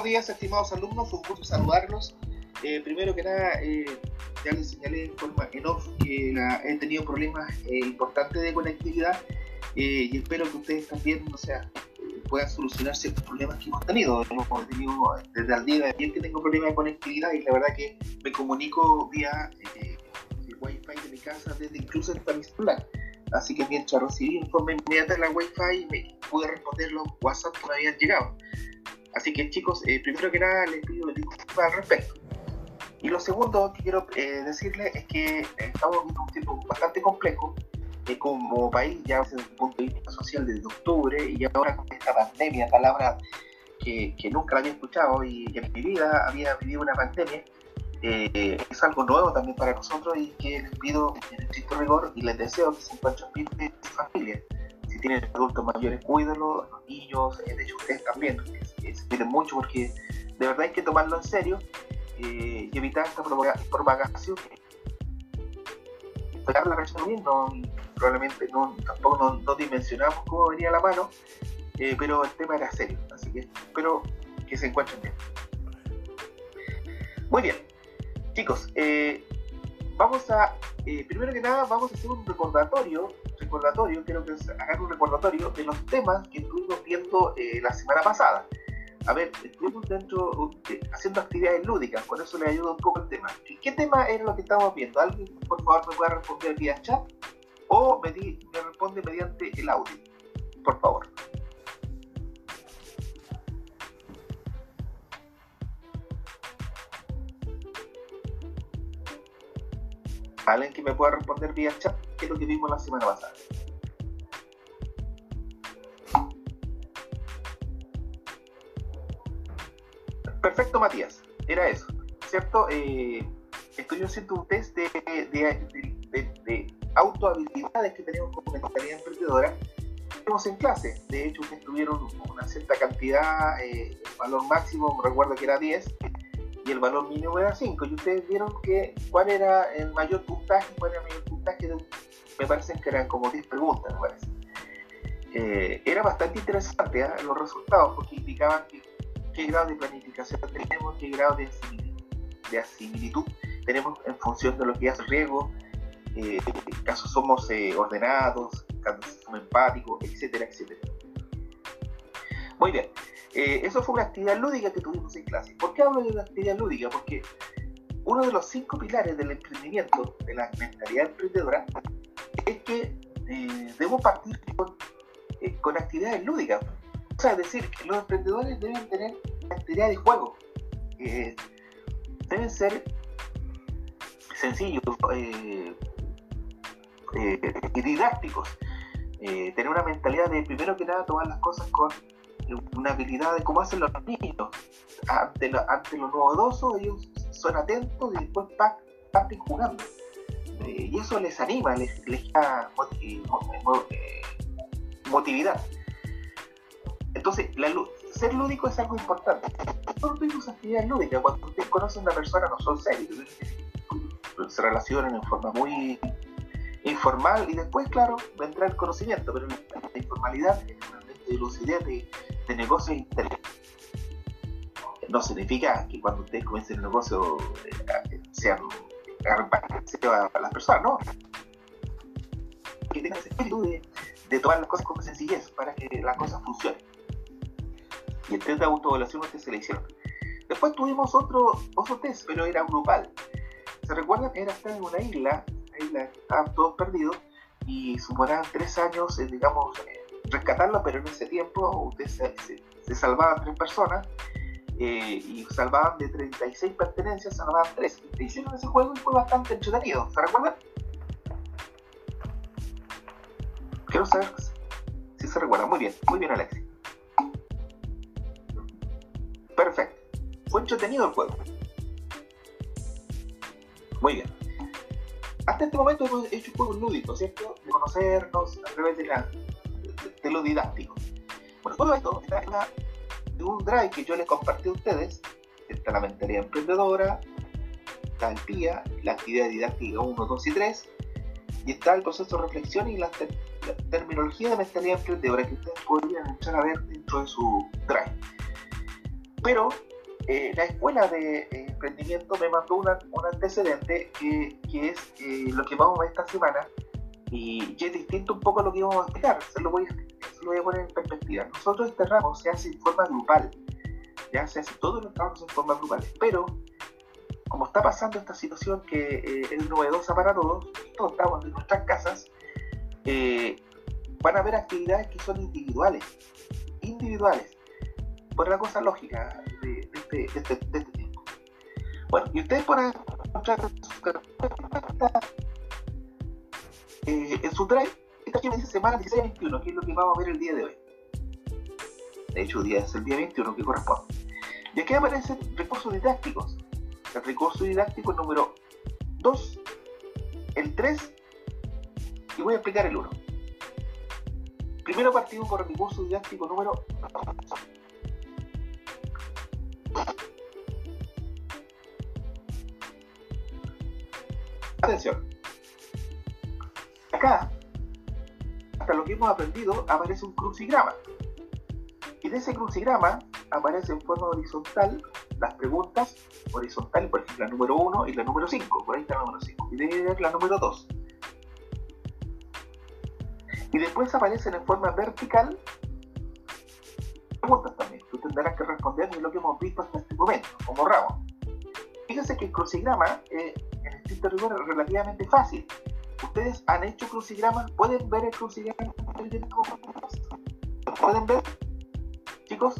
buenos días, estimados alumnos, un gusto saludarlos. Eh, primero que nada, eh, ya les señalé en forma en off que he tenido problemas eh, importantes de conectividad y espero que ustedes también, o sea, puedan solucionar ciertos problemas que hemos tenido. Hemos tenido desde el día de ayer que tengo problemas de conectividad y la verdad que me comunico vía el wifi de mi casa desde incluso hasta mi celular. Así que mientras recibí informe inmediata de la wifi me pude responder los WhatsApp que me habían llegado. Así que chicos, eh, primero que nada les pido disculpas al respecto. Y lo segundo que quiero eh, decirles es que estamos en un tiempo bastante complejo eh, como país, ya desde el punto de vista social desde octubre y ahora con esta pandemia, palabra que, que nunca la había escuchado y en mi vida había vivido una pandemia, es algo nuevo también para nosotros y que les pido en estricto rigor y les deseo que se encuentren bien de su familia. Tienen adultos mayores, cuídenlos, los niños, de hecho ustedes también, se cuiden mucho porque de verdad hay que tomarlo en serio eh, y evitar esta propagación la reacción no, probablemente no, tampoco no, dimensionamos cómo venía la mano, eh, pero el tema era serio, así que espero que se encuentren bien. Muy bien, chicos, eh, vamos a, primero que nada, vamos a hacer un recordatorio, recordatorio, quiero que hagan un recordatorio de los temas que estuvimos viendo la semana pasada a ver, estuvimos dentro haciendo actividades lúdicas, por eso le ayuda un poco el tema. ¿Qué tema es lo que estamos viendo? ¿Alguien, por favor, me puede responder vía chat o me, me responde mediante el audio? Por favor. ¿Alguien que me pueda responder vía chat? ¿Qué es lo que vimos la semana pasada? Perfecto, Matías. Era eso. ¿Cierto? Eh, estoy haciendo un test de, de, autohabilidades que tenemos como mentalidad emprendedora. Tenemos en clase. De hecho, ustedes tuvieron una cierta cantidad, eh, valor máximo, recuerdo que era 10, el valor mínimo era 5. Y ustedes vieron que cuál era el mayor puntaje, cuál era el mayor puntaje de me parece que eran como 10 preguntas, me parece. Eh, era bastante interesante los resultados porque indicaban que qué grado de planificación tenemos, qué grado de asimilitud, tenemos en función de lo que hace riesgo, eh, en caso somos eh, ordenados, en caso somos empáticos, etcétera, etcétera. Muy bien, eh, eso fue una actividad lúdica que tuvimos en clase. ¿Por qué hablo de una actividad lúdica? Porque uno de los cinco pilares del emprendimiento, de la mentalidad emprendedora, es que debemos partir con, con actividades lúdicas es decir, que los emprendedores deben tener actividad de juego. deben ser sencillos eh, eh, y didácticos. Eh, tener una mentalidad de, primero que nada, tomar las cosas con una habilidad de cómo hacen los niños. Ante lo, ante novedoso, ellos son atentos y después parten jugando. y eso les anima, les, les da motividad. Entonces, ser lúdico es algo importante. Nosotros tuvimos actividades lúdicas. Cuando ustedes conocen a una persona, no son serios. Se relacionan en forma muy informal y después, claro, vendrá el conocimiento. Pero la informalidad es de lucidez de, de negocios. No significa que cuando ustedes comiencen el negocio eh, sean a las personas, ¿no? Que tengan espíritu de, de tomar las cosas con sencillez para que la cosa funcione y el test de autoevaluación que se. Después tuvimos otro, otro test, pero era grupal. ¿Se recuerdan? Era estar en una isla, isla estaban todos perdidos y suponían tres años, digamos, eh, rescatarlo, pero en ese tiempo ustedes se, salvaban tres personas eh, y salvaban de 36 pertenencias, salvaban tres. Y hicieron ese juego y fue bastante entretenido. ¿Se recuerdan? Quiero saber si se recuerdan. Muy bien, muy bien, Alexis. Perfecto. Fue entretenido el juego. Muy bien. Hasta este momento hemos hecho juegos lúdicos, ¿cierto? De conocernos a través de, la, de, lo didáctico. Bueno, todo esto está en un drive que yo les compartí a ustedes. Está la mentalidad emprendedora, está el PIA, la actividad didáctica 1, 2 y 3, y está el proceso de reflexión y la, la terminología de mentalidad emprendedora que ustedes podrían entrar a ver dentro de su drive. Pero eh, la escuela de eh, emprendimiento me mandó un antecedente que, que es eh, lo que vamos a ver esta semana y, es distinto un poco a lo que vamos a explicar, se lo voy a, se lo voy a poner en perspectiva. Nosotros este ramo se hace en forma grupal, ya se hace todos los trabajos en forma grupal, pero como está pasando esta situación que es novedosa para todos, todos estamos en nuestras casas, van a haber actividades que son individuales, individuales, por una cosa lógica de, este, este, este, tiempo. Bueno, y ustedes pueden encontrar eh, en su drive, me dice semana 16 21, que es lo que vamos a ver el día de hoy. De hecho, día es el día 21 que corresponde. Y aquí aparecen recursos didácticos. El recurso didáctico número 2, el 3, y voy a explicar el 1. Primero partimos por el recurso didáctico número Atención. Acá, hasta lo que hemos aprendido, aparece un crucigrama. Y de ese crucigrama aparece en forma horizontal las preguntas horizontales, por ejemplo, la número 1 y la número 5. Por ahí está la número 5. Y debe haber la número 2. Y después aparecen en forma vertical preguntas también. Tú tendrás que responder de lo que hemos visto hasta este momento, como ramo. Fíjense que el crucigrama eh, en estricto rigor es relativamente fácil. Ustedes han hecho crucigramas, pueden ver el crucigrama. ¿Pueden ver? Chicos.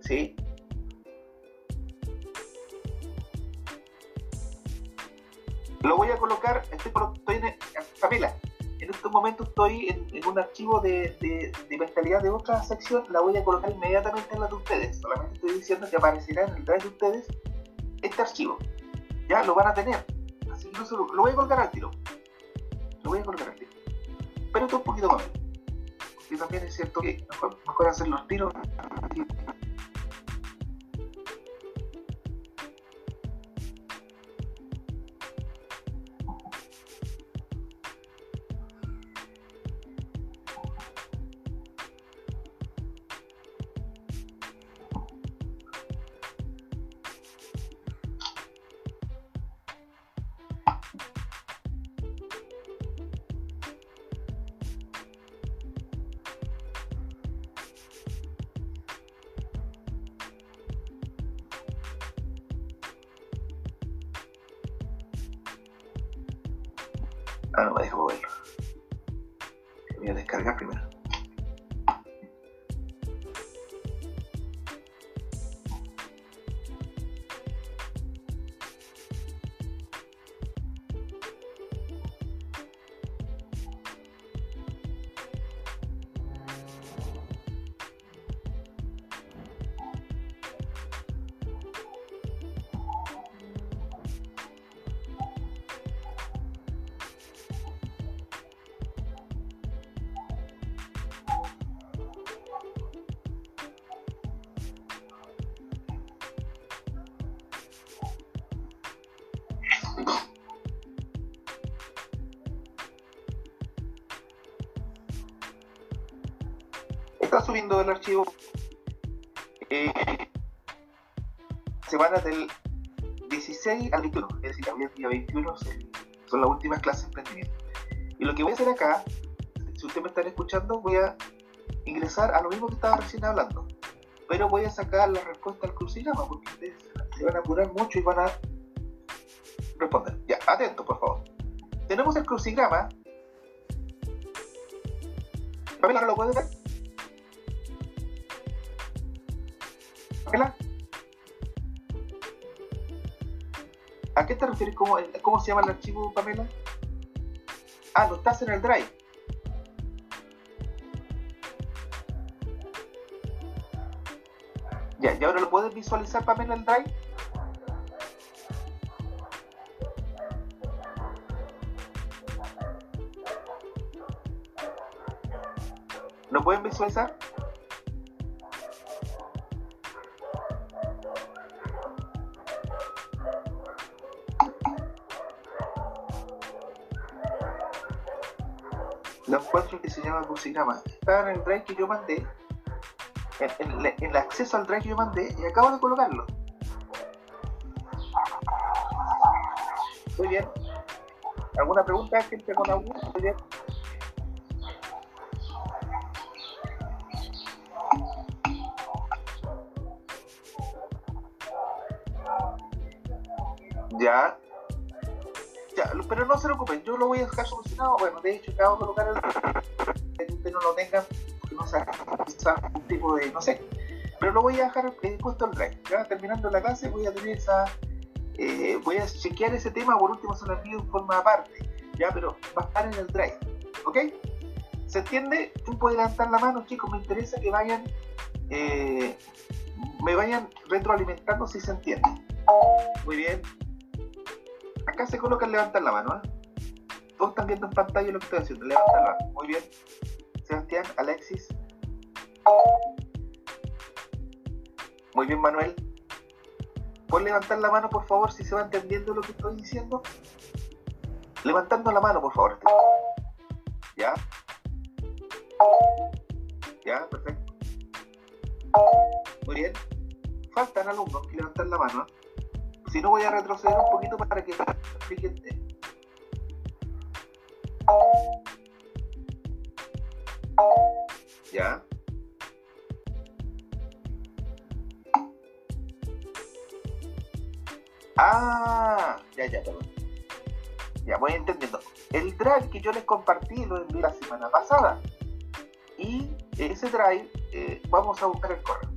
¿Sí? Estoy en, un archivo de, mentalidad de otra sección, la voy a colocar inmediatamente en la de ustedes. Solamente estoy diciendo que aparecerá en el drive de ustedes este archivo. Ya lo van a tener. Así que lo, voy a colocar al tiro. Lo voy a colocar al tiro. Pero esto un poquito más. Porque también es cierto que mejor, mejor hacer los tiros Está subiendo el archivo eh, semanas del 16 al 21, es decir, el día 21 son las últimas clases de emprendimiento. Y lo que voy a hacer acá, si ustedes me están escuchando, voy a ingresar a lo mismo que estaba recién hablando, pero voy a sacar la respuesta al crucigrama porque ustedes se van a apurar mucho y van a responder. Ya, atento por favor. Tenemos el crucigrama. Pamela, ¿no lo puedes ver? ¿A qué te refieres? ¿Cómo, ¿Cómo se llama el archivo, Pamela? Ah, lo estás en el drive. Ya, ¿y ahora lo puedes visualizar, Pamela, el drive? ¿Lo pueden visualizar? Que se llama en el drive que yo mandé. En, el acceso al drive que yo mandé y acabo de colocarlo. Muy bien. ¿Alguna pregunta, gente con alguna? Muy bien. Ya. Pero no se preocupen, yo lo voy a dejar solucionado. Bueno, de hecho, acabo de colocar el. Que no lo tengan, porque no sea un tipo de. no sé. Pero lo voy a dejar eh, puesto el drive. Ya terminando la clase, voy a tener esa. Eh, voy a chequear ese tema, por último se lo envío en forma aparte. Ya, pero va a estar en el drive. ¿Ok? ¿Se entiende? Tú puedes levantar la mano, chicos. Me interesa que vayan. Eh, me vayan retroalimentando si se entiende. Muy bien. Acá se coloca el levantar la mano, ¿eh? Todos están viendo en pantalla lo que estoy haciendo. Levantar la mano. Muy bien. Sebastián, Alexis. Muy bien, Manuel. ¿Puedes levantar la mano, por favor, si se va entendiendo lo que estoy diciendo? Levantando la mano, por favor. ¿Ya? ¿Ya? Perfecto. Muy bien. Faltan alumnos que levantan la mano. ¿eh? Si no, voy a retroceder un poquito para que fíjense. Ya. Ah, ya, ya. Ya, voy entendiendo. El drive que yo les compartí lo envié la semana pasada. Y ese drive, eh, vamos a buscar el correo.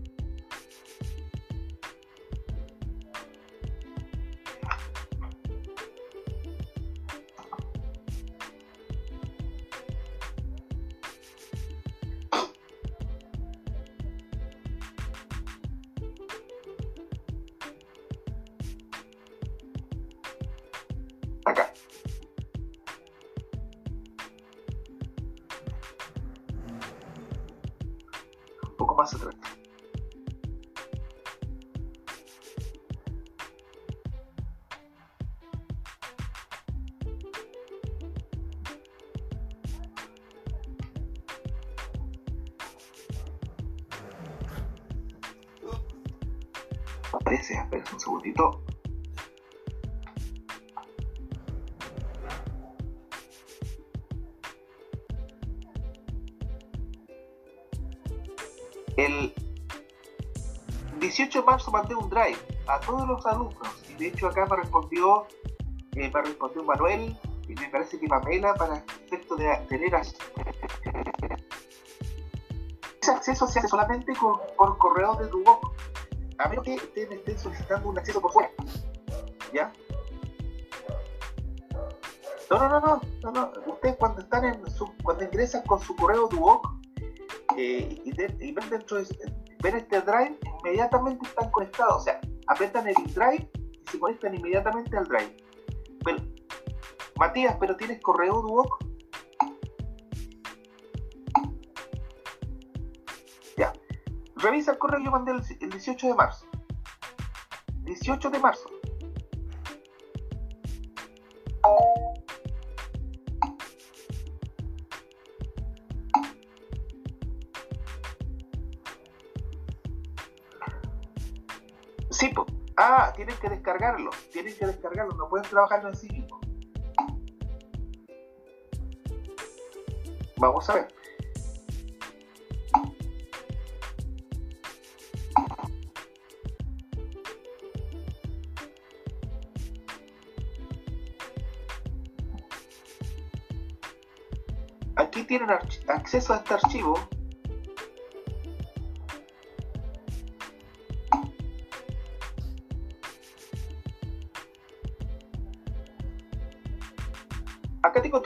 18 de marzo mandé un drive a todos los alumnos y de hecho acá me respondió, eh, me respondió Manuel y me parece que Pamela para efecto de tener ese acceso se hace solamente por correo de Dubok a menos que ustedes estén solicitando un acceso por fuera. ¿Ya? No, no, no, no, no, no. Ustedes cuando están en su, cuando ingresan con su correo Duoc eh, y, ven dentro de, ven este drive, inmediatamente están conectados. O sea, apretan el drive y se conectan inmediatamente al drive. Pero, Matías, ¿pero tienes correo Duoc? Revisa el correo que yo mandé el, 18 de marzo. 18 de marzo. Tienen que descargarlo, tienen que descargarlo, no pueden trabajarlo en sí mismo. Vamos a ver. tienen acceso a este archivo,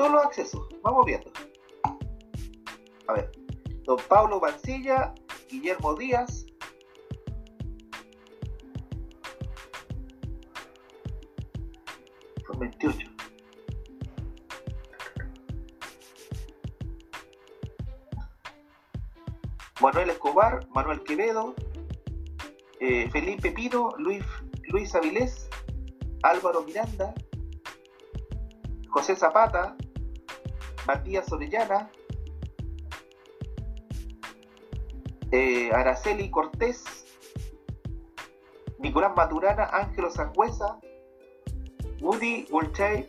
todos los accesos, vamos viendo. A ver, don Pablo Bancilla, Guillermo Díaz, son 28. Manuel Escobar, Manuel Quevedo, eh, Felipe Pino, Luis, Luis Avilés, Álvaro Miranda, José Zapata, Matías Orellana, eh, Araceli Cortés, Nicolás Maturana, Ángelo Sangüesa, Woody Wolchay,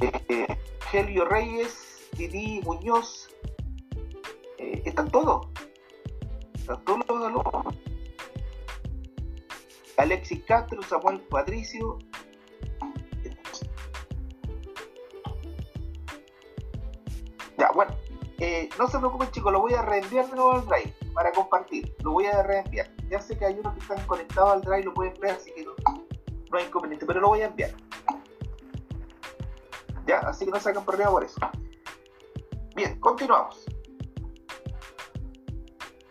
eh, Helio Reyes, Didi Muñoz, eh, están todos, están todos los alumnos. Alexis Castro, Samuel Patricio, no se preocupen chicos, lo voy a reenviar de nuevo al Drive para compartir. Lo voy a reenviar. Ya sé que hay unos que están conectados al Drive, lo pueden ver, así que no, no hay inconveniente, pero lo voy a enviar. Ya, así que no se hagan problema por eso. Bien, continuamos.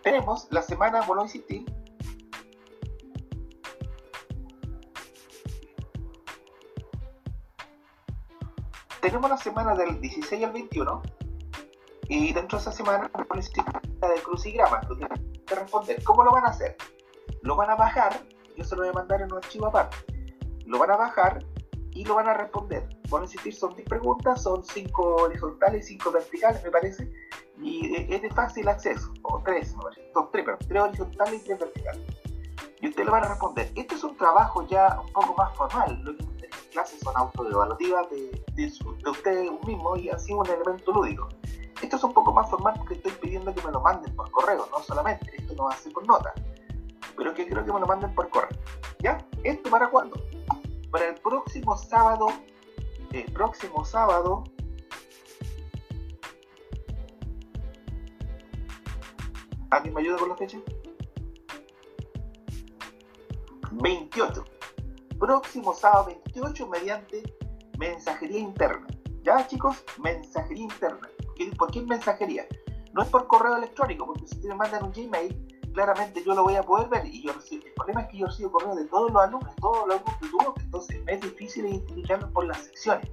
Tenemos la semana, vuelvo a insistir, tenemos la semana del 16 al 21 y dentro de esa semana una de crucigrama que responder. ¿Cómo lo van a hacer? Lo van a bajar, yo se lo voy a mandar en un archivo aparte. Lo van a bajar y lo van a responder. Por insistir, son 10 preguntas, son 5 horizontales y 5 verticales, me parece. Y es de fácil acceso, o 3, son 3, pero 3 horizontales y 3 verticales. Y ustedes lo van a responder. Este es un trabajo ya un poco más formal. Lo que las clases son autoevaluativas de, de, de ustedes mismos y así un elemento lúdico. Esto es un poco más formal porque estoy pidiendo que me lo manden por correo, no solamente, esto no va a ser por nota, pero que creo que me lo manden por correo. ¿Ya? ¿Esto para cuándo? Para el próximo sábado, el próximo sábado, ¿Alguien me ayuda con la fecha? 28. Próximo sábado 28 mediante mensajería interna. ¿Ya chicos? Mensajería interna. ¿Por qué mensajería? No es por correo electrónico, porque si ustedes mandan un Gmail, claramente yo lo voy a poder ver. Y yo el problema es que yo recibo correo de todos los alumnos, todos los alumnos de tu entonces me es difícil identificarlos por las secciones.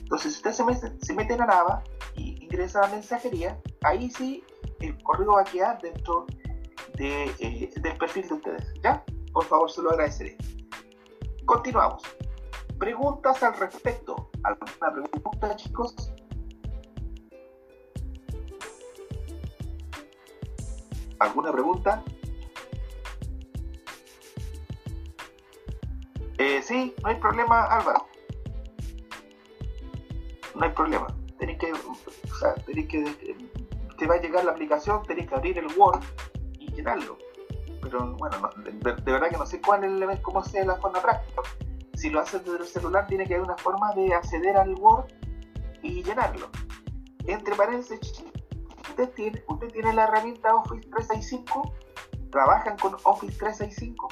Entonces, si ustedes se, meten, se meten a Nava y ingresan a mensajería, ahí sí el correo va a quedar dentro de, eh, del perfil de ustedes. ¿Ya? Por favor, se lo agradeceré. Continuamos. Preguntas al respecto. ¿Alguna pregunta, chicos? ¿Alguna pregunta? Eh, sí, no hay problema, Álvaro. No hay problema. Tenéis que, tenéis que, te va a llegar la aplicación, tenéis que abrir el Word y llenarlo. Pero bueno, de, verdad que no sé cuál es cómo sea la forma práctica. Si lo haces desde el celular, tiene que haber una forma de acceder al Word y llenarlo. Entre paréntesis, usted tiene, usted tiene la herramienta Office 365, trabajan con Office 365.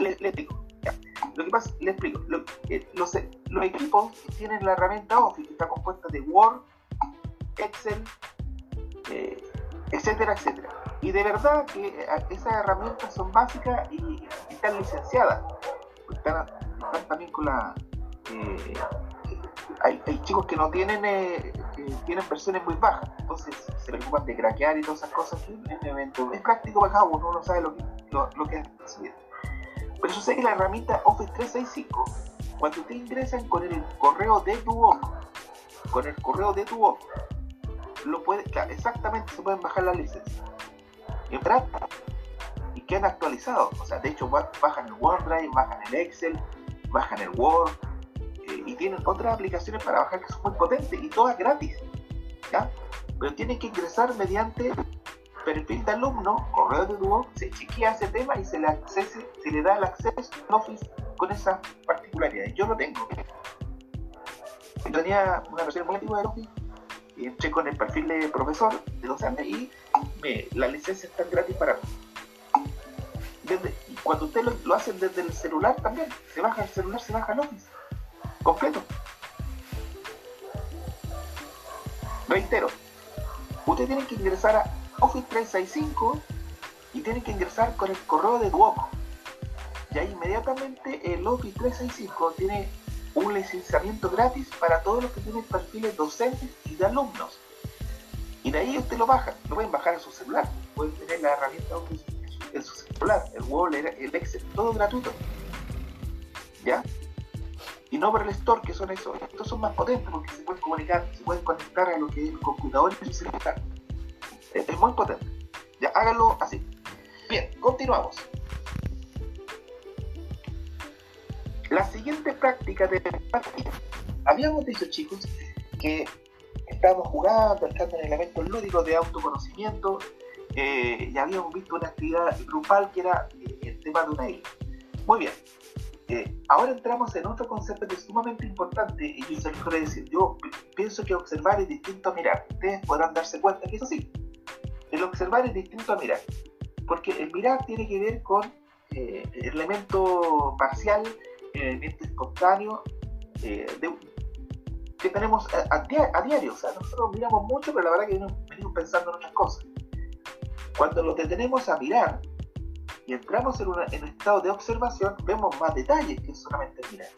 Le, explico. Lo que pasa, le explico. Eh, los, los, equipos tienen la herramienta Office, que está compuesta de Word, Excel, eh, etcétera, etcétera. Y de verdad que eh, esas herramientas son básicas y, están licenciadas. Están, están, también con la hay, chicos que no tienen eh, tienen versiones muy bajas, entonces se preocupan de craquear y todas esas cosas. Es práctico para uno no sabe lo que, lo, que hace. Pero yo que la herramienta Office 365, cuando ustedes ingresan con el correo de tu ojo, con el correo de tu ojo, lo puede, exactamente se pueden bajar las licencias. En práctica, y quedan actualizados. O sea, de hecho, bajan el OneDrive, bajan el Excel, bajan el Word, y tienen otras aplicaciones para bajar que son muy potentes y todas gratis. ¿ya? Pero tienen que ingresar mediante perfil de alumno, correo de dúo, se chequea ese tema y se le, accese, se le da el acceso a Office con esas particularidades. Yo lo tengo. tenía una versión muy antigua de Office y entré con el perfil de profesor de docente y me, la licencia está gratis para mí. y cuando usted lo, lo hacen desde el celular también, se baja el celular, se baja el Office completo. Reitero, usted tiene que ingresar a Office 365 y tiene que ingresar con el correo de Duoc. Y ahí inmediatamente el Office 365 tiene un licenciamiento gratis para todos los que tienen perfiles docentes y de alumnos. Y de ahí usted lo baja, lo pueden bajar en su celular, pueden tener la herramienta Office en su celular, el Word, el Excel, todo gratuito. ¿ya? Y no por el store, que son esos. Estos son más potentes porque se pueden comunicar, se pueden conectar a lo que es el computador y el celular. Es, es muy potente. Ya, háganlo así. Bien, continuamos. La siguiente práctica de habíamos dicho chicos que estábamos jugando, estando en elementos lúdicos de autoconocimiento, eh, y habíamos visto una actividad grupal que era eh, el tema de una isla. Muy bien. Eh, ahora entramos en otro concepto que es sumamente importante y yo se lo quiero decir. Yo pienso que observar es distinto a mirar. Ustedes podrán darse cuenta que es así. El observar es distinto a mirar. Porque el mirar tiene que ver con el elemento parcial, el elemento espontáneo de, que tenemos a, diario. O sea, nosotros miramos mucho, pero la verdad que venimos pensando en otras cosas. Cuando nos detenemos a mirar y entramos en, un estado de observación, vemos más detalles que solamente mirar.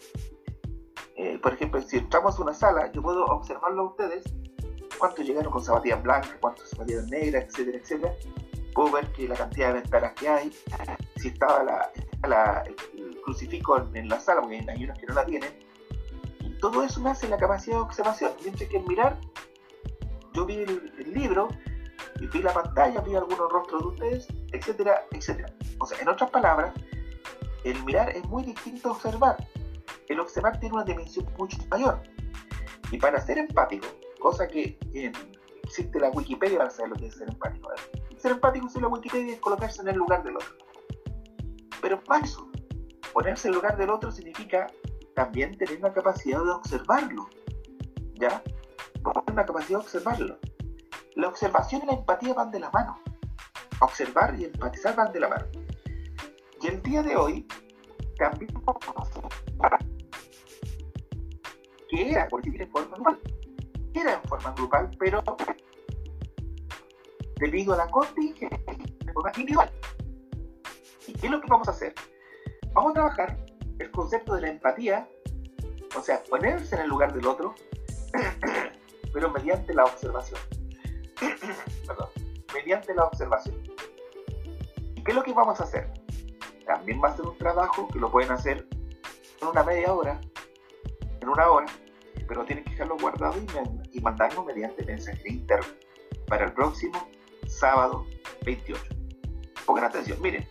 Eh, por ejemplo, si entramos a una sala, yo puedo observarlo a ustedes, cuántos llegaron con zapatillas blancas, cuántos zapatillas negras, etcétera, etcétera. Puedo ver que la cantidad de ventanas que hay, si estaba la, el crucifijo en, la sala, porque hay unos que no la tienen, todo eso me hace la capacidad de observación. Mientras que en mirar, yo vi el, libro, y vi la pantalla, vi algunos rostros de ustedes, etcétera, etcétera. O sea, en otras palabras, el mirar es muy distinto a observar. El observar tiene una dimensión mucho mayor. Y para ser empático, cosa que existe la Wikipedia para saber lo que es ser empático. Ser empático en la Wikipedia es colocarse en el lugar del otro. Pero para eso, ponerse en el lugar del otro significa también tener la capacidad de observarlo. ¿Ya? Tener la capacidad de observarlo. La observación y la empatía van de la mano. Observar y empatizar van de la mano. Y el día de hoy también que era en forma grupal. Era en forma grupal, pero debido a la contingencia, de forma individual. ¿Y qué es lo que vamos a hacer? Vamos a trabajar el concepto de la empatía, o sea, ponerse en el lugar del otro, pero mediante la observación. Perdón, mediante la observación. ¿Y qué es lo que vamos a hacer? También va a ser un trabajo que lo pueden hacer en una media hora, en una hora, pero tienen que dejarlo guardado y, mandarlo mediante mensajería interno para el próximo sábado 28. Pongan atención, miren,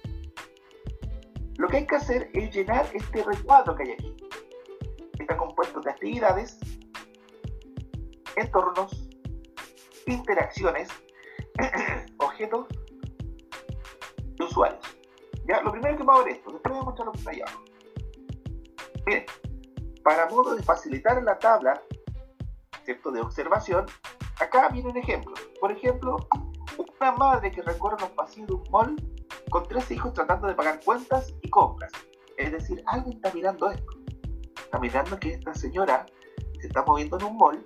lo que hay que hacer es llenar este recuadro que hay aquí. Está compuesto de actividades, entornos, interacciones, objetos y usuarios. Ya, lo primero que vamos a ver esto, después voy a mostrar lo que está abajo. Miren, para modo de facilitar la tabla, ¿cierto? De observación, acá viene un ejemplo. Por ejemplo, una madre que recorre los pasillos de un mall con tres hijos tratando de pagar cuentas y compras. Es decir, alguien está mirando esto. Está mirando que esta señora se está moviendo en un mall,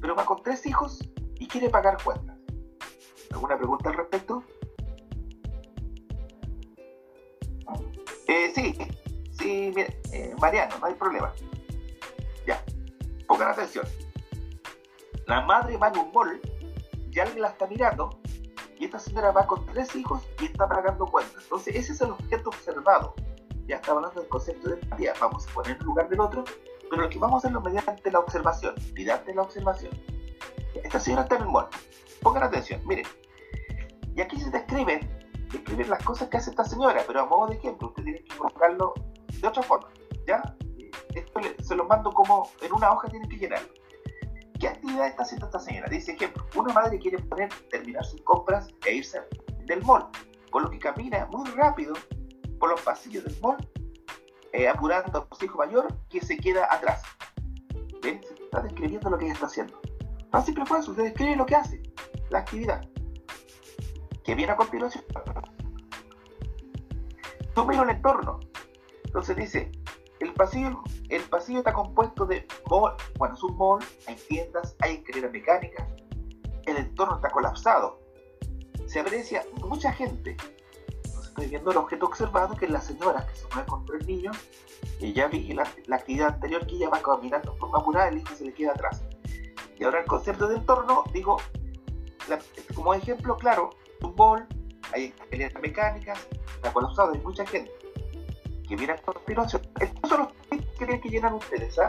pero va con tres hijos y quiere pagar cuentas. ¿Alguna pregunta al respecto? Sí, sí, mire, eh, Mariano, no hay problema. Ya, pongan atención. La madre va en un mall y alguien la está mirando y esta señora va con tres hijos y está pagando cuentas. Entonces, ese es el objeto observado. Ya está hablando del concepto de empatía. Vamos a poner en lugar del otro, pero lo que vamos a hacerlo mediante la observación, mediante la observación. Esta señora está en el mall. Pongan atención, miren. Y aquí se describen, describen las cosas que hace esta señora, pero a modo de ejemplo, usted tiene que colocarlo de otra forma. ¿Ya? Esto se lo mando como en una hoja, tienen que llenarlo. ¿Qué actividad está haciendo esta señora? Dice ejemplo, una madre quiere poner, terminar sus compras e irse del mall, por lo que camina muy rápido por los pasillos del mall, eh, apurando a su hijo mayor que se queda atrás. ¿Ven? Se está describiendo lo que ella está haciendo. Tan simple fue eso, se describe lo que hace, la actividad. Que viene a continuación. Tú mira el entorno. Entonces dice, el pasillo, el pasillo está compuesto de mall, bueno, es un mall, hay tiendas, hay escaleras mecánicas, el entorno está colapsado. Se aprecia mucha gente. Entonces estoy viendo el objeto observado que es la señora que se mueve con tres niños y ya vi la, actividad anterior que ella va caminando una apurada, el hijo se le queda atrás. Y ahora el concepto de entorno, digo, como ejemplo claro, mall, hay escaleras mecánicas, está colapsado, hay mucha gente que viene a continuación. Estos son los que tienen que llenar ustedes. ¿ah?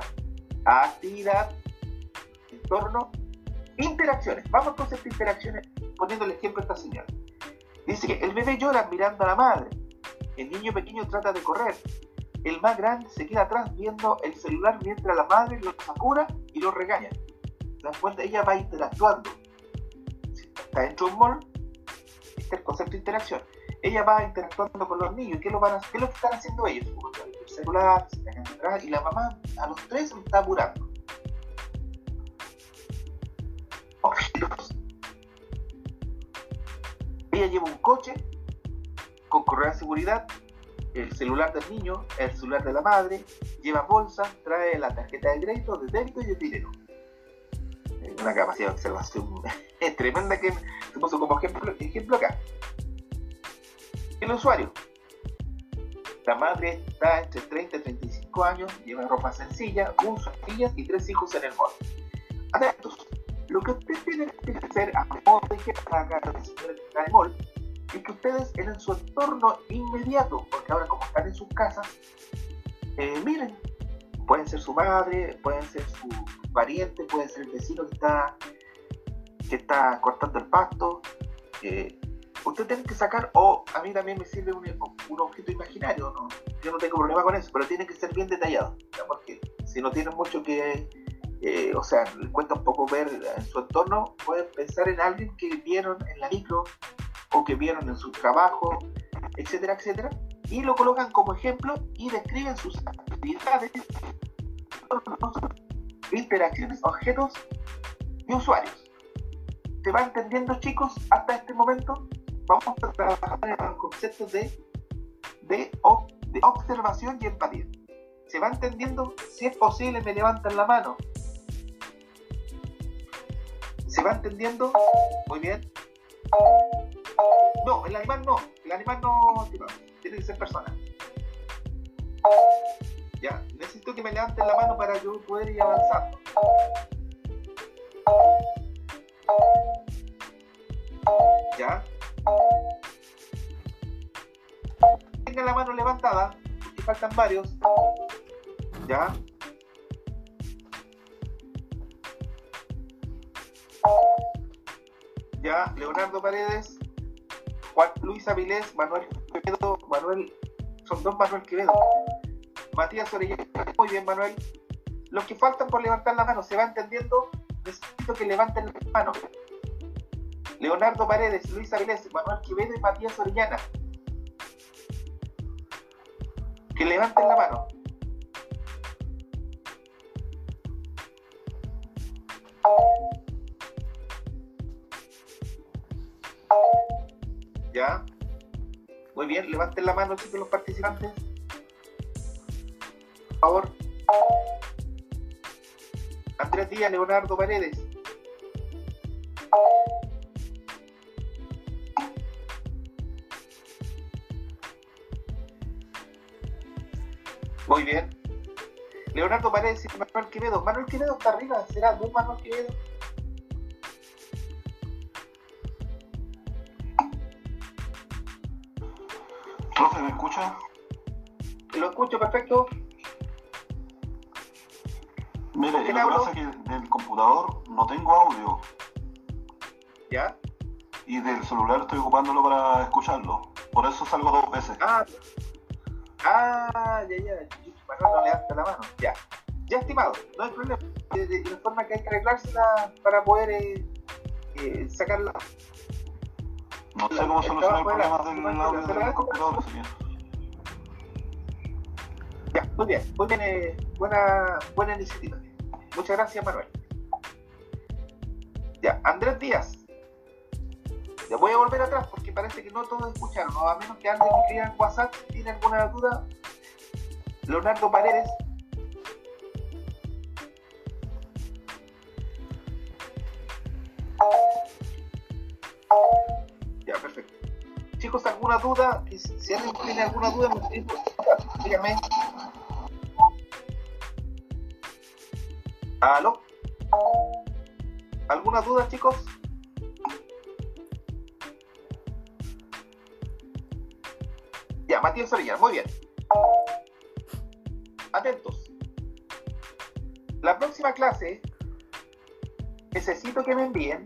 Actividad, entorno, interacciones. Vamos con estas interacciones poniendo el ejemplo a esta señora. Dice que el bebé llora mirando a la madre. El niño pequeño trata de correr. El más grande se queda atrás viendo el celular mientras la madre lo apura y lo regaña. ¿Se dan cuenta? Ella va interactuando. Si está dentro de un mall, el concepto de interacción. Ella va interactuando con los niños. ¿Qué, lo van a, qué lo que están haciendo ellos? El celular, se y la mamá a los tres se está apurando. Ella lleva un coche con correa de seguridad el celular del niño, el celular de la madre, lleva bolsa, trae la tarjeta de crédito, de débito y de dinero. Una capacidad de observación tremenda que se puso como ejemplo, ejemplo acá. El usuario. La madre está entre 30 y 35 años, lleva ropa sencilla, un niñas y tres hijos en el mall. Atentos. Lo que usted tiene que hacer a modo de acá, en el mall, es que ustedes en su entorno inmediato, porque ahora como están en sus casas, eh, miren, pueden ser su madre, pueden ser su pariente, puede ser el vecino que está, que está cortando el pasto. Eh, usted tiene que sacar, o a mí también me sirve un, objeto imaginario, ¿no? yo no tengo problema con eso, pero tiene que ser bien detallado, porque si no tienen mucho que, eh, o sea, les cuesta un poco ver en su entorno, pueden pensar en alguien que vieron en la micro o que vieron en su trabajo, etcétera, etcétera, y lo colocan como ejemplo y describen sus actividades, interacciones, objetos y usuarios. ¿Se va entendiendo, chicos, hasta este momento? Vamos a trabajar en los conceptos de, de, de observación y empatía. ¿Se va entendiendo? Si es posible, me levantan la mano. ¿Se va entendiendo? Muy bien. No, el animal no. El animal no, tiene que ser persona. Ya, necesito que me levanten la mano para yo poder ir avanzando. Ya. Tenga la mano levantada, porque faltan varios. Ya. Ya, Leonardo Paredes. Luis Avilés, Manuel Quevedo, Manuel, son dos Manuel Quevedo. Matías Orellana, muy bien Manuel. Los que faltan por levantar la mano, ¿se va entendiendo? Necesito que levanten la mano. Leonardo Paredes, Luis Avilés, Manuel Quevedo y Matías Orellana. Que levanten la mano. ¿Ya? Muy bien, levanten la mano, chicos, los participantes. Por favor. Andrés Díaz, Leonardo Paredes. Muy bien. Leonardo Paredes y Manuel Quevedo. Manuel Quevedo está arriba. ¿Será dos Manuel Quevedo? Profe, ¿me escucha? Lo escucho perfecto. Mire, lo que pasa es que del computador no tengo audio. ¿Ya? Y del celular estoy ocupándolo para escucharlo. Por eso salgo dos veces. Ah, ah ya, ya. No le la mano. Ya. Ya, estimado, no hay problema. De, la forma que hay que arreglársela para poder eh, eh, sacarla no sé cómo solucionar el problema del audio del computador, así Ya, muy bien, muy bien, eh, buena, buena iniciativa. Muchas gracias, Manuel. Ya, Andrés Díaz. Ya voy a volver atrás porque parece que no todos escucharon, a menos que alguien me escriba en WhatsApp tiene alguna duda. Leonardo Paredes, chicos, alguna duda, si alguien tiene alguna duda, dígame. ¿Aló? ¿Alguna duda, chicos? Ya, Matías Orellana, muy bien. atentos. La próxima clase necesito que me envíen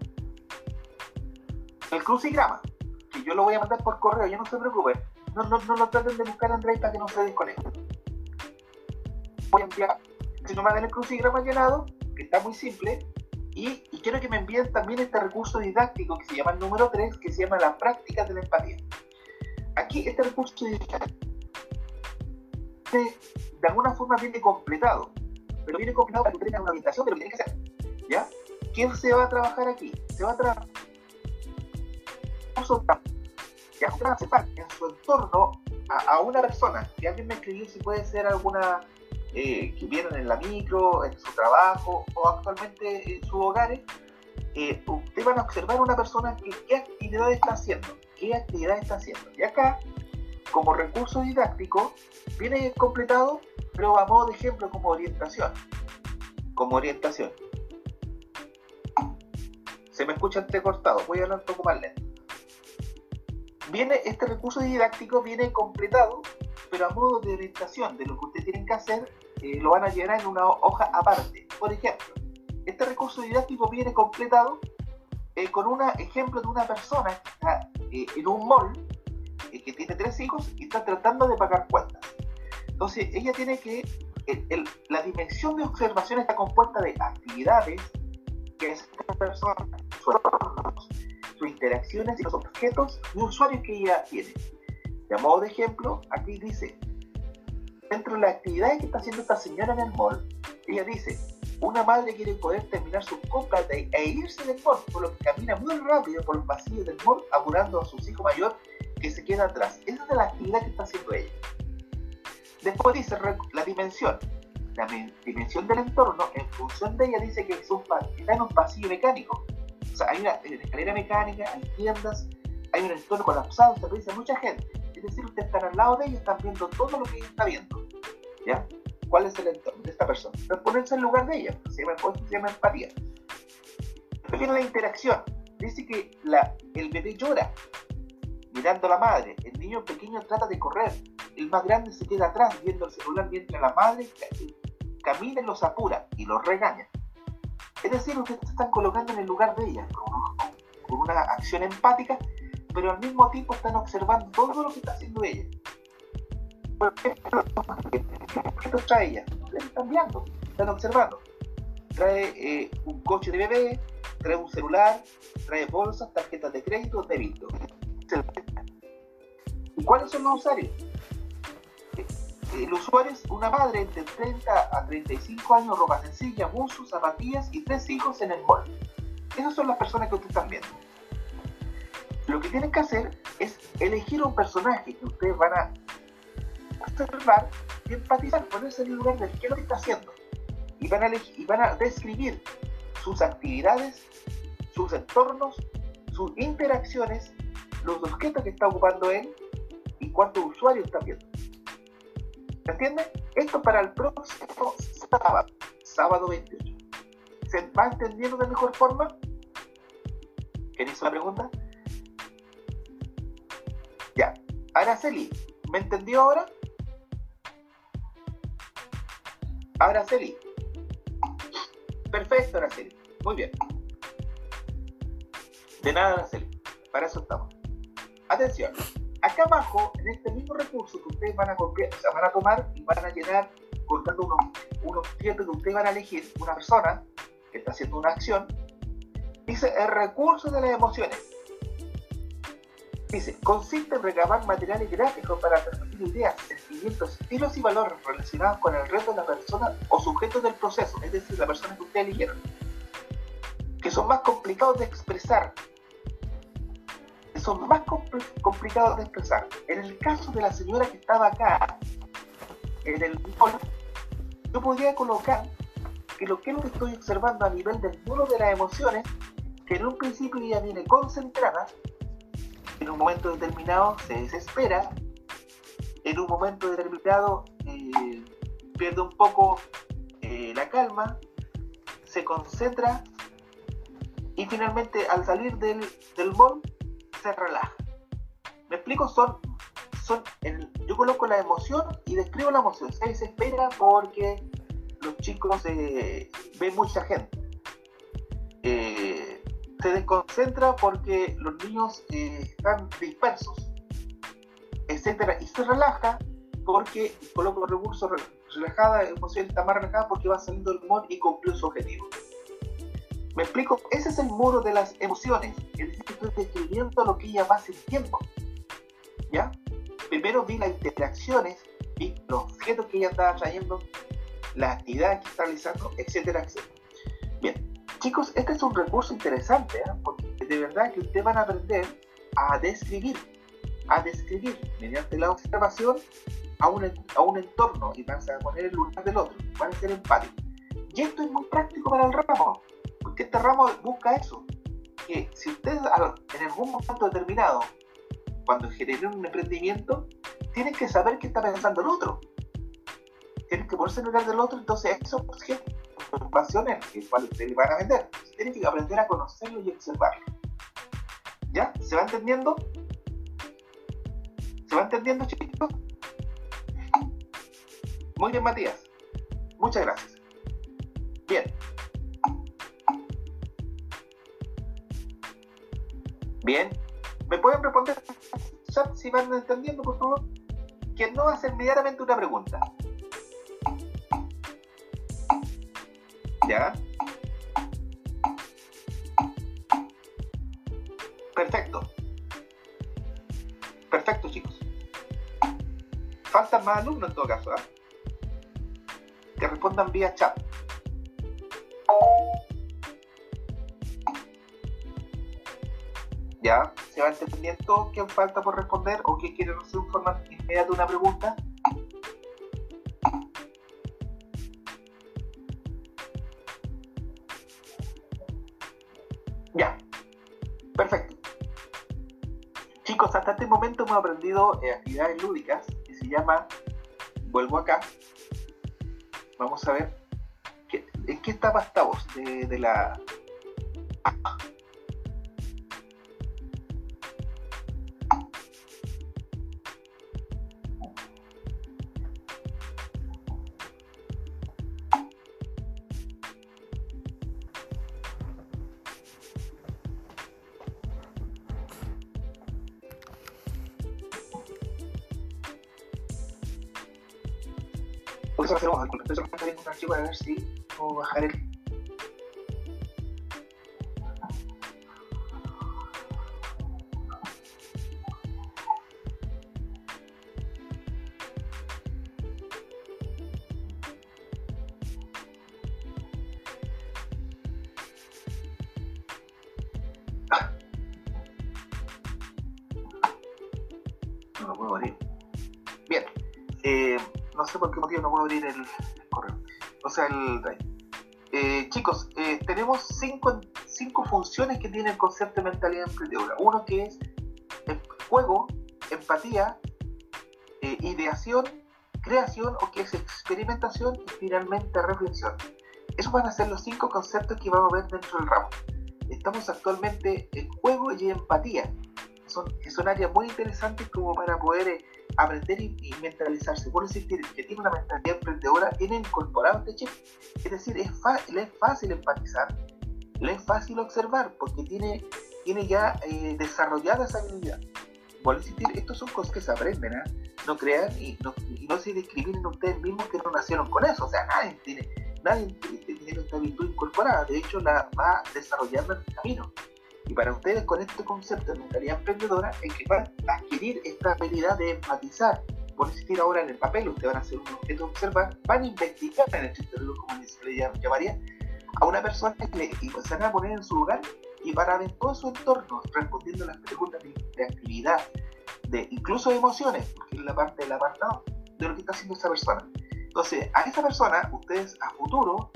el crucigrama, que yo lo voy a mandar por correo, ya no se preocupen. No, no, no lo traten de buscar Andrés para que no se desconecte. Voy a enviar, si no me dan el crucigrama llenado, que está muy simple, y, y, quiero que me envíen también este recurso didáctico que se llama el número 3, que se llama la práctica de la empatía. Aquí este recurso didáctico de alguna forma viene completado, pero viene completado para que tenga una orientación de lo que tiene que hacer. ¿Ya? ¿Quién se va a trabajar aquí? Se va a trabajar en su entorno a, una persona, que alguien me escribió si puede ser alguna eh, que vienen en la micro, en su trabajo o actualmente en sus hogares, eh, ustedes van a observar a una persona que qué actividad está haciendo, qué actividad está haciendo. Y acá, como recurso didáctico, viene completado, pero a modo de ejemplo como orientación. Como orientación. Se me escucha entrecortado, voy a hablar un poco más lento. Viene, este recurso didáctico viene completado, pero a modo de orientación de lo que ustedes tienen que hacer eh, lo van a llenar en una hoja aparte. Por ejemplo, este recurso didáctico viene completado eh, con un ejemplo de una persona que está eh, en un mall, que tiene tres hijos y está tratando de pagar cuentas. Entonces, ella tiene que, la dimensión de observación está compuesta de actividades que esta persona, sus interacciones y los objetos y usuarios que ella tiene. De modo de ejemplo, aquí dice, dentro de las actividades que está haciendo esta señora en el mall, ella dice, una madre quiere poder terminar sus compras e irse del mall, por lo que camina muy rápido por los pasillos del mall, apurando a sus hijos mayores que se queda atrás. Esa es la actividad que está haciendo ella. Después dice la dimensión. La dimensión del entorno, en función de ella, dice que está en un pasillo mecánico. O sea, hay una, escalera mecánica, hay tiendas, hay un entorno colapsado, se dice mucha gente. Decir, usted está al lado de ella, están viendo todo lo que ella está viendo. ¿Ya? ¿Cuál es el entorno de esta persona? Pero ponerse en lugar de ella, se llama, se llama empatía. Después viene la interacción. Dice que la, el bebé llora mirando a la madre. El niño pequeño trata de correr. El más grande se queda atrás viendo el celular mientras la madre camina y los apura y los regaña. Es decir, ustedes se están colocando en el lugar de ella, con, una acción empática, pero al mismo tiempo están observando todo lo que está haciendo ella. ¿Qué trae ella? Están viendo, están observando. Trae eh, un coche de bebé, trae un celular, trae bolsas, tarjetas de crédito, débito. ¿Y cuáles son los usuarios? El usuario es una madre entre 30 a 35 años, ropa sencilla, buzos, zapatillas y tres hijos en el mall. Esas son las personas que ustedes están viendo. Lo que tienen que hacer es elegir un personaje que ustedes van a observar y empatizar, ponerse en el lugar del que lo está haciendo. Y van, a y van a describir sus actividades, sus entornos, sus interacciones, los objetos que está ocupando él y cuántos usuarios está viendo. ¿Se entiende? Esto para el próximo sábado, sábado 28. ¿Se va entendiendo de mejor forma? ¿Quién hizo la pregunta? Ya. Araceli, ¿me entendió ahora? Araceli. Perfecto, Araceli. Muy bien. De nada, Araceli. Para eso estamos. Atención acá abajo, en este mismo recurso que ustedes van a van a tomar y van a llenar colocando unos, unos que ustedes van a elegir, una persona que está haciendo una acción, dice el recurso de las emociones. Dice, consiste en recabar materiales gráficos para transmitir ideas, sentimientos, estilos y valores relacionados con el reto de la persona o sujeto del proceso, es decir, la persona que ustedes eligieron, que son más complicados de expresar son más complicados de expresar. En el caso de la señora que estaba acá, en el yo podría colocar que lo que estoy observando a nivel del muro de las emociones, que en un principio ella viene concentrada, en un momento determinado se desespera, en un momento determinado eh, pierde un poco eh, la calma, se concentra y finalmente al salir del, del mall se relaja. ¿Me explico? Son son, yo coloco la emoción y describo la emoción. Se desespera porque los chicos eh, ven mucha gente. Eh, se desconcentra porque los niños eh, están dispersos, etcétera, y se relaja porque coloco recursos relajada, emoción está más relajada porque va saliendo el humor y cumplió su objetivo. ¿Me explico? Ese es el muro de las emociones, es decir, estoy describiendo lo que ella va sintiendo. ¿Ya? Primero vi las interacciones, vi los objetos que ella estaba trayendo, las actividades que está realizando, etcétera, etcétera. Bien, chicos, este es un recurso interesante, ¿eh? porque de verdad que ustedes van a aprender a describir, a describir mediante la observación a un, a un entorno y van a poner el lugar del otro, van a ser empáticos. Y esto es muy práctico para el ramo, porque este ramo busca eso, que si ustedes en algún momento determinado, cuando generen un emprendimiento, tienen que saber qué está pensando el otro. Tienen que ponerse en el lugar del otro, entonces eso es preocupaciones que ustedes van a vender. Tienen que aprender a conocerlo y observarlo. ¿Ya? ¿Se va entendiendo? ¿Se va entendiendo, chicos? Muy bien, Matías. Muchas gracias. Bien. Bien. ¿Me pueden responder si van entendiendo, por favor? Que no hace inmediatamente una pregunta. ¿Ya? Perfecto. Perfecto, chicos. Faltan más alumnos en todo caso, ¿ah? que respondan vía chat. ¿Ya? ¿Se va entendiendo qué falta por responder o qué quieren hacer un formato inmediato una pregunta? Momento hemos aprendido eh, actividades lúdicas que se llama Vuelvo acá, vamos a ver en qué etapa estamos de la Bien, eh, no sé por qué motivo no puedo abrir el, o sea, el eh, chicos, eh, tenemos cinco, cinco funciones que tiene el concepto de mentalidad emprendedora. Uno que es juego, empatía, eh, ideación, creación o que es experimentación y finalmente reflexión. Esos van a ser los cinco conceptos que vamos a ver dentro del ramo. Estamos actualmente en juego y empatía. Son, son áreas muy interesantes como para poder aprender y, mentalizarse. Por existir que tiene una mentalidad emprendedora, tiene incorporado este chip. Es decir, es le es fácil empatizar, le es fácil observar, porque tiene, tiene ya eh, desarrollada esa habilidad. Por existir, estos son cosas que se aprenden, ¿eh? no crean y no, y no se discriminen ustedes mismos que no nacieron con eso. O sea, nadie tiene, nadie tiene esta virtud incorporada, de hecho la va desarrollando en el camino. Y para ustedes con este concepto de mentalidad emprendedora es que van a adquirir esta habilidad de empatizar. Por existir ahora en el papel, ustedes van a hacer un objeto observar, van a investigar en el interior, como se le llamaría, a una persona y se van a poner en su lugar y van a ver todo su entorno respondiendo las preguntas de, actividad, de incluso de emociones, porque es la parte del apartado de lo que está haciendo esa persona. Entonces, a esa persona, ustedes a futuro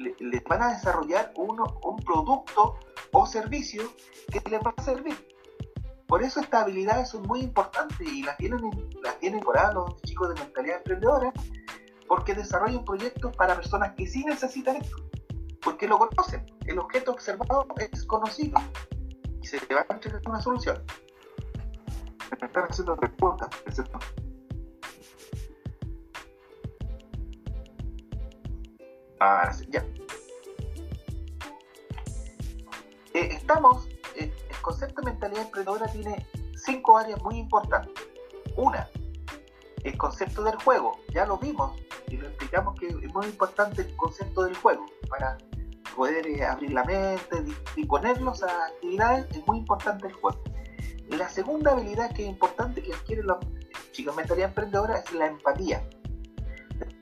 les van a desarrollar uno, un producto o servicio que les va a servir. Por eso estas habilidades son muy importantes y las tienen, las tienen por ahí los chicos de mentalidad emprendedora, porque desarrollan proyectos para personas que sí necesitan esto, porque lo conocen. El objeto observado es conocido y se le va a entregar una solución. Me están haciendo preguntas, ¿cierto? Ahora sí, ya. Eh, estamos, eh, el concepto de mentalidad emprendedora tiene cinco áreas muy importantes. Una, el concepto del juego. Ya lo vimos y lo explicamos que es muy importante el concepto del juego para poder eh, abrir la mente, disponerlos a actividades, es muy importante el juego. La segunda habilidad que es importante que adquieren los chicos mentalidad emprendedora es la empatía.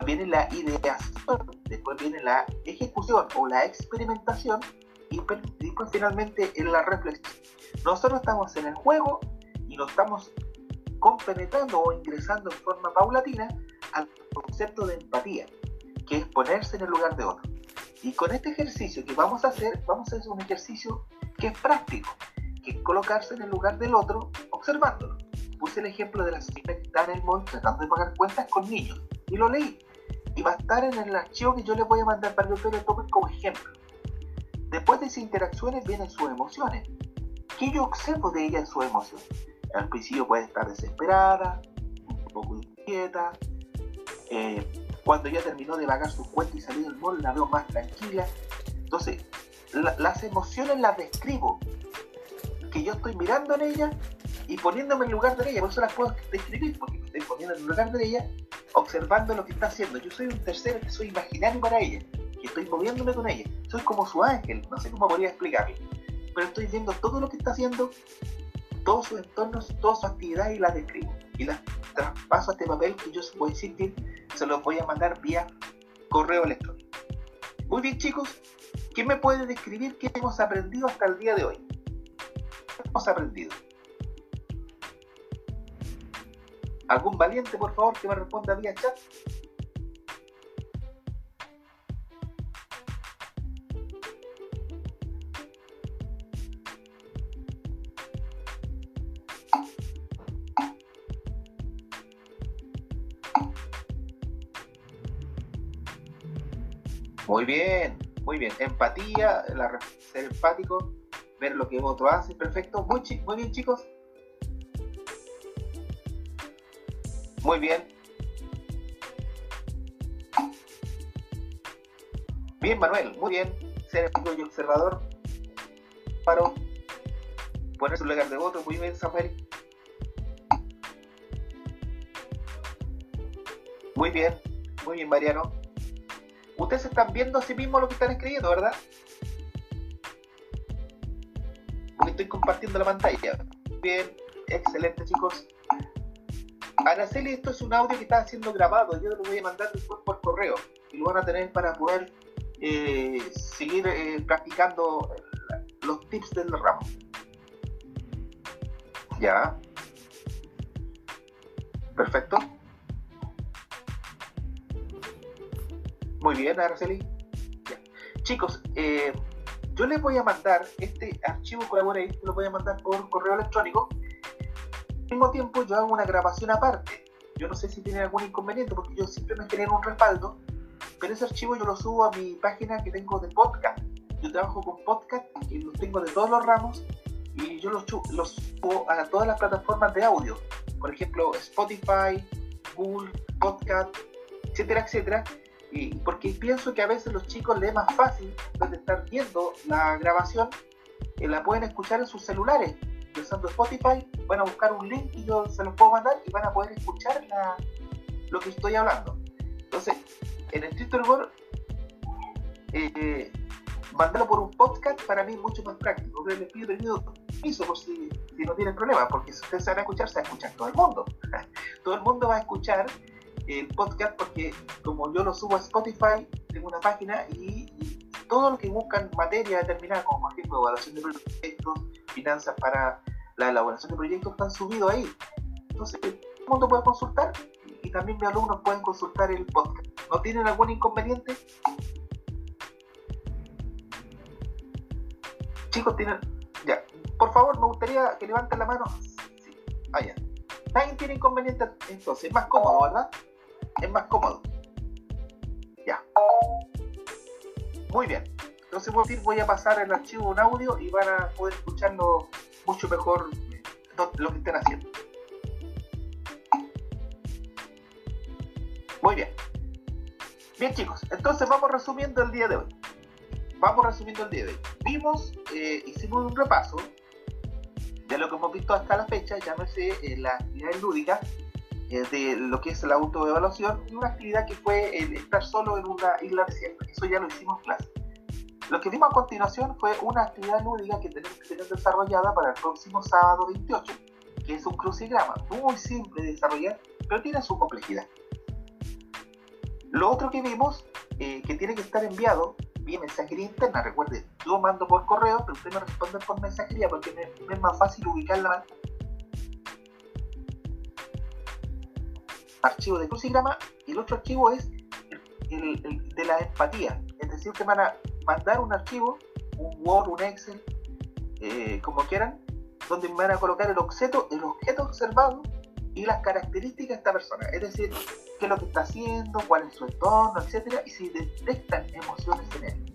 Viene la ideación, después viene la ejecución o la experimentación y, después finalmente en la reflexión. Nosotros estamos en el juego y nos estamos compenetrando o ingresando en forma paulatina al concepto de empatía, que es ponerse en el lugar de otro. Y con este ejercicio que vamos a hacer, vamos a hacer un ejercicio que es práctico, que es colocarse en el lugar del otro observándolo. Puse el ejemplo de la señora que está en el mall tratando de pagar cuentas con niños y lo leí. Y va a estar en el archivo que yo les voy a mandar para que ustedes lo tomen como ejemplo. Después de esas interacciones vienen sus emociones. ¿Qué yo observo de ella en sus emociones? Al principio puede estar desesperada, un poco inquieta. Eh, cuando ya terminó de pagar sus cuentas y salió del mall, la veo más tranquila. Entonces, las emociones las describo. Que yo estoy mirando en ella y poniéndome en lugar de ella. Por eso las puedo describir, porque estoy poniendo en lugar de ella, observando lo que está haciendo. Yo soy un tercero que soy imaginario para ella, que estoy moviéndome con ella. Soy como su ángel, no sé cómo podría explicarlo. Pero estoy viendo todo lo que está haciendo todos sus entornos, todas sus actividades y las describo. Y las traspaso a este papel que yo voy a insistir, se los voy a mandar vía correo electrónico. Muy bien chicos, ¿qué me puede describir qué hemos aprendido hasta el día de hoy? ¿Qué hemos aprendido? ¿Algún valiente, por favor, que me responda vía chat? Muy bien, muy bien. Empatía, ser empático, ver lo que otro hace, perfecto. Muy, muy bien, chicos. Muy bien. Bien, Manuel, muy bien. Ser empático y observador. Paro. Poner su lugar de voto. Muy bien, Samuel. Muy bien, muy bien, Mariano ustedes están viendo a sí mismos lo que están escribiendo, ¿verdad? Porque estoy compartiendo la pantalla. Bien, excelente chicos. Araceli, esto es un audio que está siendo grabado. Yo lo voy a mandar después por correo y lo van a tener para poder eh, seguir eh, practicando los tips del ramo. Ya. Perfecto. Muy bien, Araceli. Chicos, eh, yo les voy a mandar este archivo Collaborate, lo voy a mandar por correo electrónico. Mismo tiempo, yo hago una grabación aparte. Yo no sé si tienen algún inconveniente porque yo siempre me genero un respaldo, pero ese archivo yo lo subo a mi página que tengo de podcast. Yo trabajo con podcast y los tengo de todos los ramos y yo los, los subo a todas las plataformas de audio. Por ejemplo, Spotify, Google, Podcast, etcétera, etcétera y porque pienso que a veces los chicos les es más fácil, de estar viendo la grabación, eh, la pueden escuchar en sus celulares. Usando Spotify, van a buscar un link y yo se los puedo mandar y van a poder escuchar lo que estoy hablando. Entonces, en el Twitter eh, mandarlo por un podcast para mí es mucho más práctico. Les pido permiso por si, no tienen problema, porque si ustedes se van a escuchar, se va a escuchar todo el mundo. todo el mundo va a escuchar el podcast porque como yo lo subo a Spotify, tengo una página y, todo lo que buscan materia determinada, como por ejemplo evaluación de proyectos, finanzas para la elaboración de proyectos, están subidos ahí. Entonces, todo el mundo puede consultar y, también mis alumnos pueden consultar el podcast. ¿No tienen algún inconveniente? Chicos, tienen... Ya, por favor, me gustaría que levanten la mano. Sí, allá. Ah, Nadie tiene inconveniente, entonces, es más cómodo, ¿verdad? es más cómodo. Ya. Muy bien. Entonces voy a, pasar el archivo en audio y van a poder escucharlo mucho mejor lo que están haciendo. Muy bien. Bien chicos, entonces vamos resumiendo el día de hoy. Vamos resumiendo el día de hoy. Vimos, eh, hicimos un repaso de lo que hemos visto hasta la fecha, llámese eh, la actividad lúdica, eh, de lo que es la autoevaluación y una actividad que fue eh, estar solo en una isla desierta. Eso ya lo hicimos en clase. Lo que vimos a continuación fue una actividad lúdica que tenemos que tener desarrollada para el próximo sábado 28, que es un crucigrama, muy simple de desarrollar, pero tiene su complejidad. Lo otro que vimos, eh, que tiene que estar enviado vía mensajería interna, recuerde, yo mando por correo, pero usted me responde por mensajería porque me, es más fácil ubicarla archivo de crucigrama y el otro archivo es el, de la empatía. Es decir, te van a mandar un archivo, un Word, un Excel, eh, como quieran, donde me van a colocar el objeto, el objeto observado y las características de esta persona. Es decir, qué es lo que está haciendo, cuál es su entorno, etcétera, y si detectan emociones en él.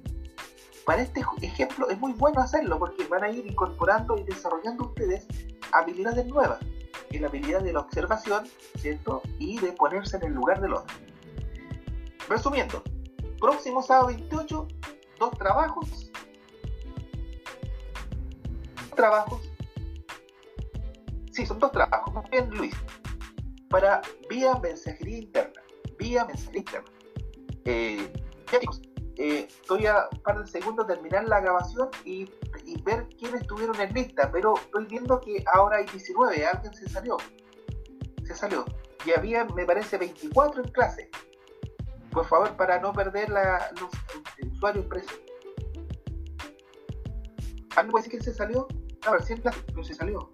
Para este ejemplo es muy bueno hacerlo porque van a ir incorporando y desarrollando ustedes habilidades nuevas es la habilidad de la observación, ¿cierto? Y de ponerse en el lugar del otro. Resumiendo, próximo sábado 28, dos trabajos. Trabajos. Sí, son dos trabajos. Muy bien, Luis. Para vía mensajería interna. Vía mensajería interna. Eh, ya chicos, eh, estoy a un par de segundos de terminar la grabación y ver quiénes estuvieron en lista, pero estoy viendo que ahora hay 19, alguien se salió. Se salió. Y había, me parece, 24 en clase. Por favor, para no perder la, los usuarios presos. ¿Alguien puede decir quién se salió? A ver, si en clase, pero se salió.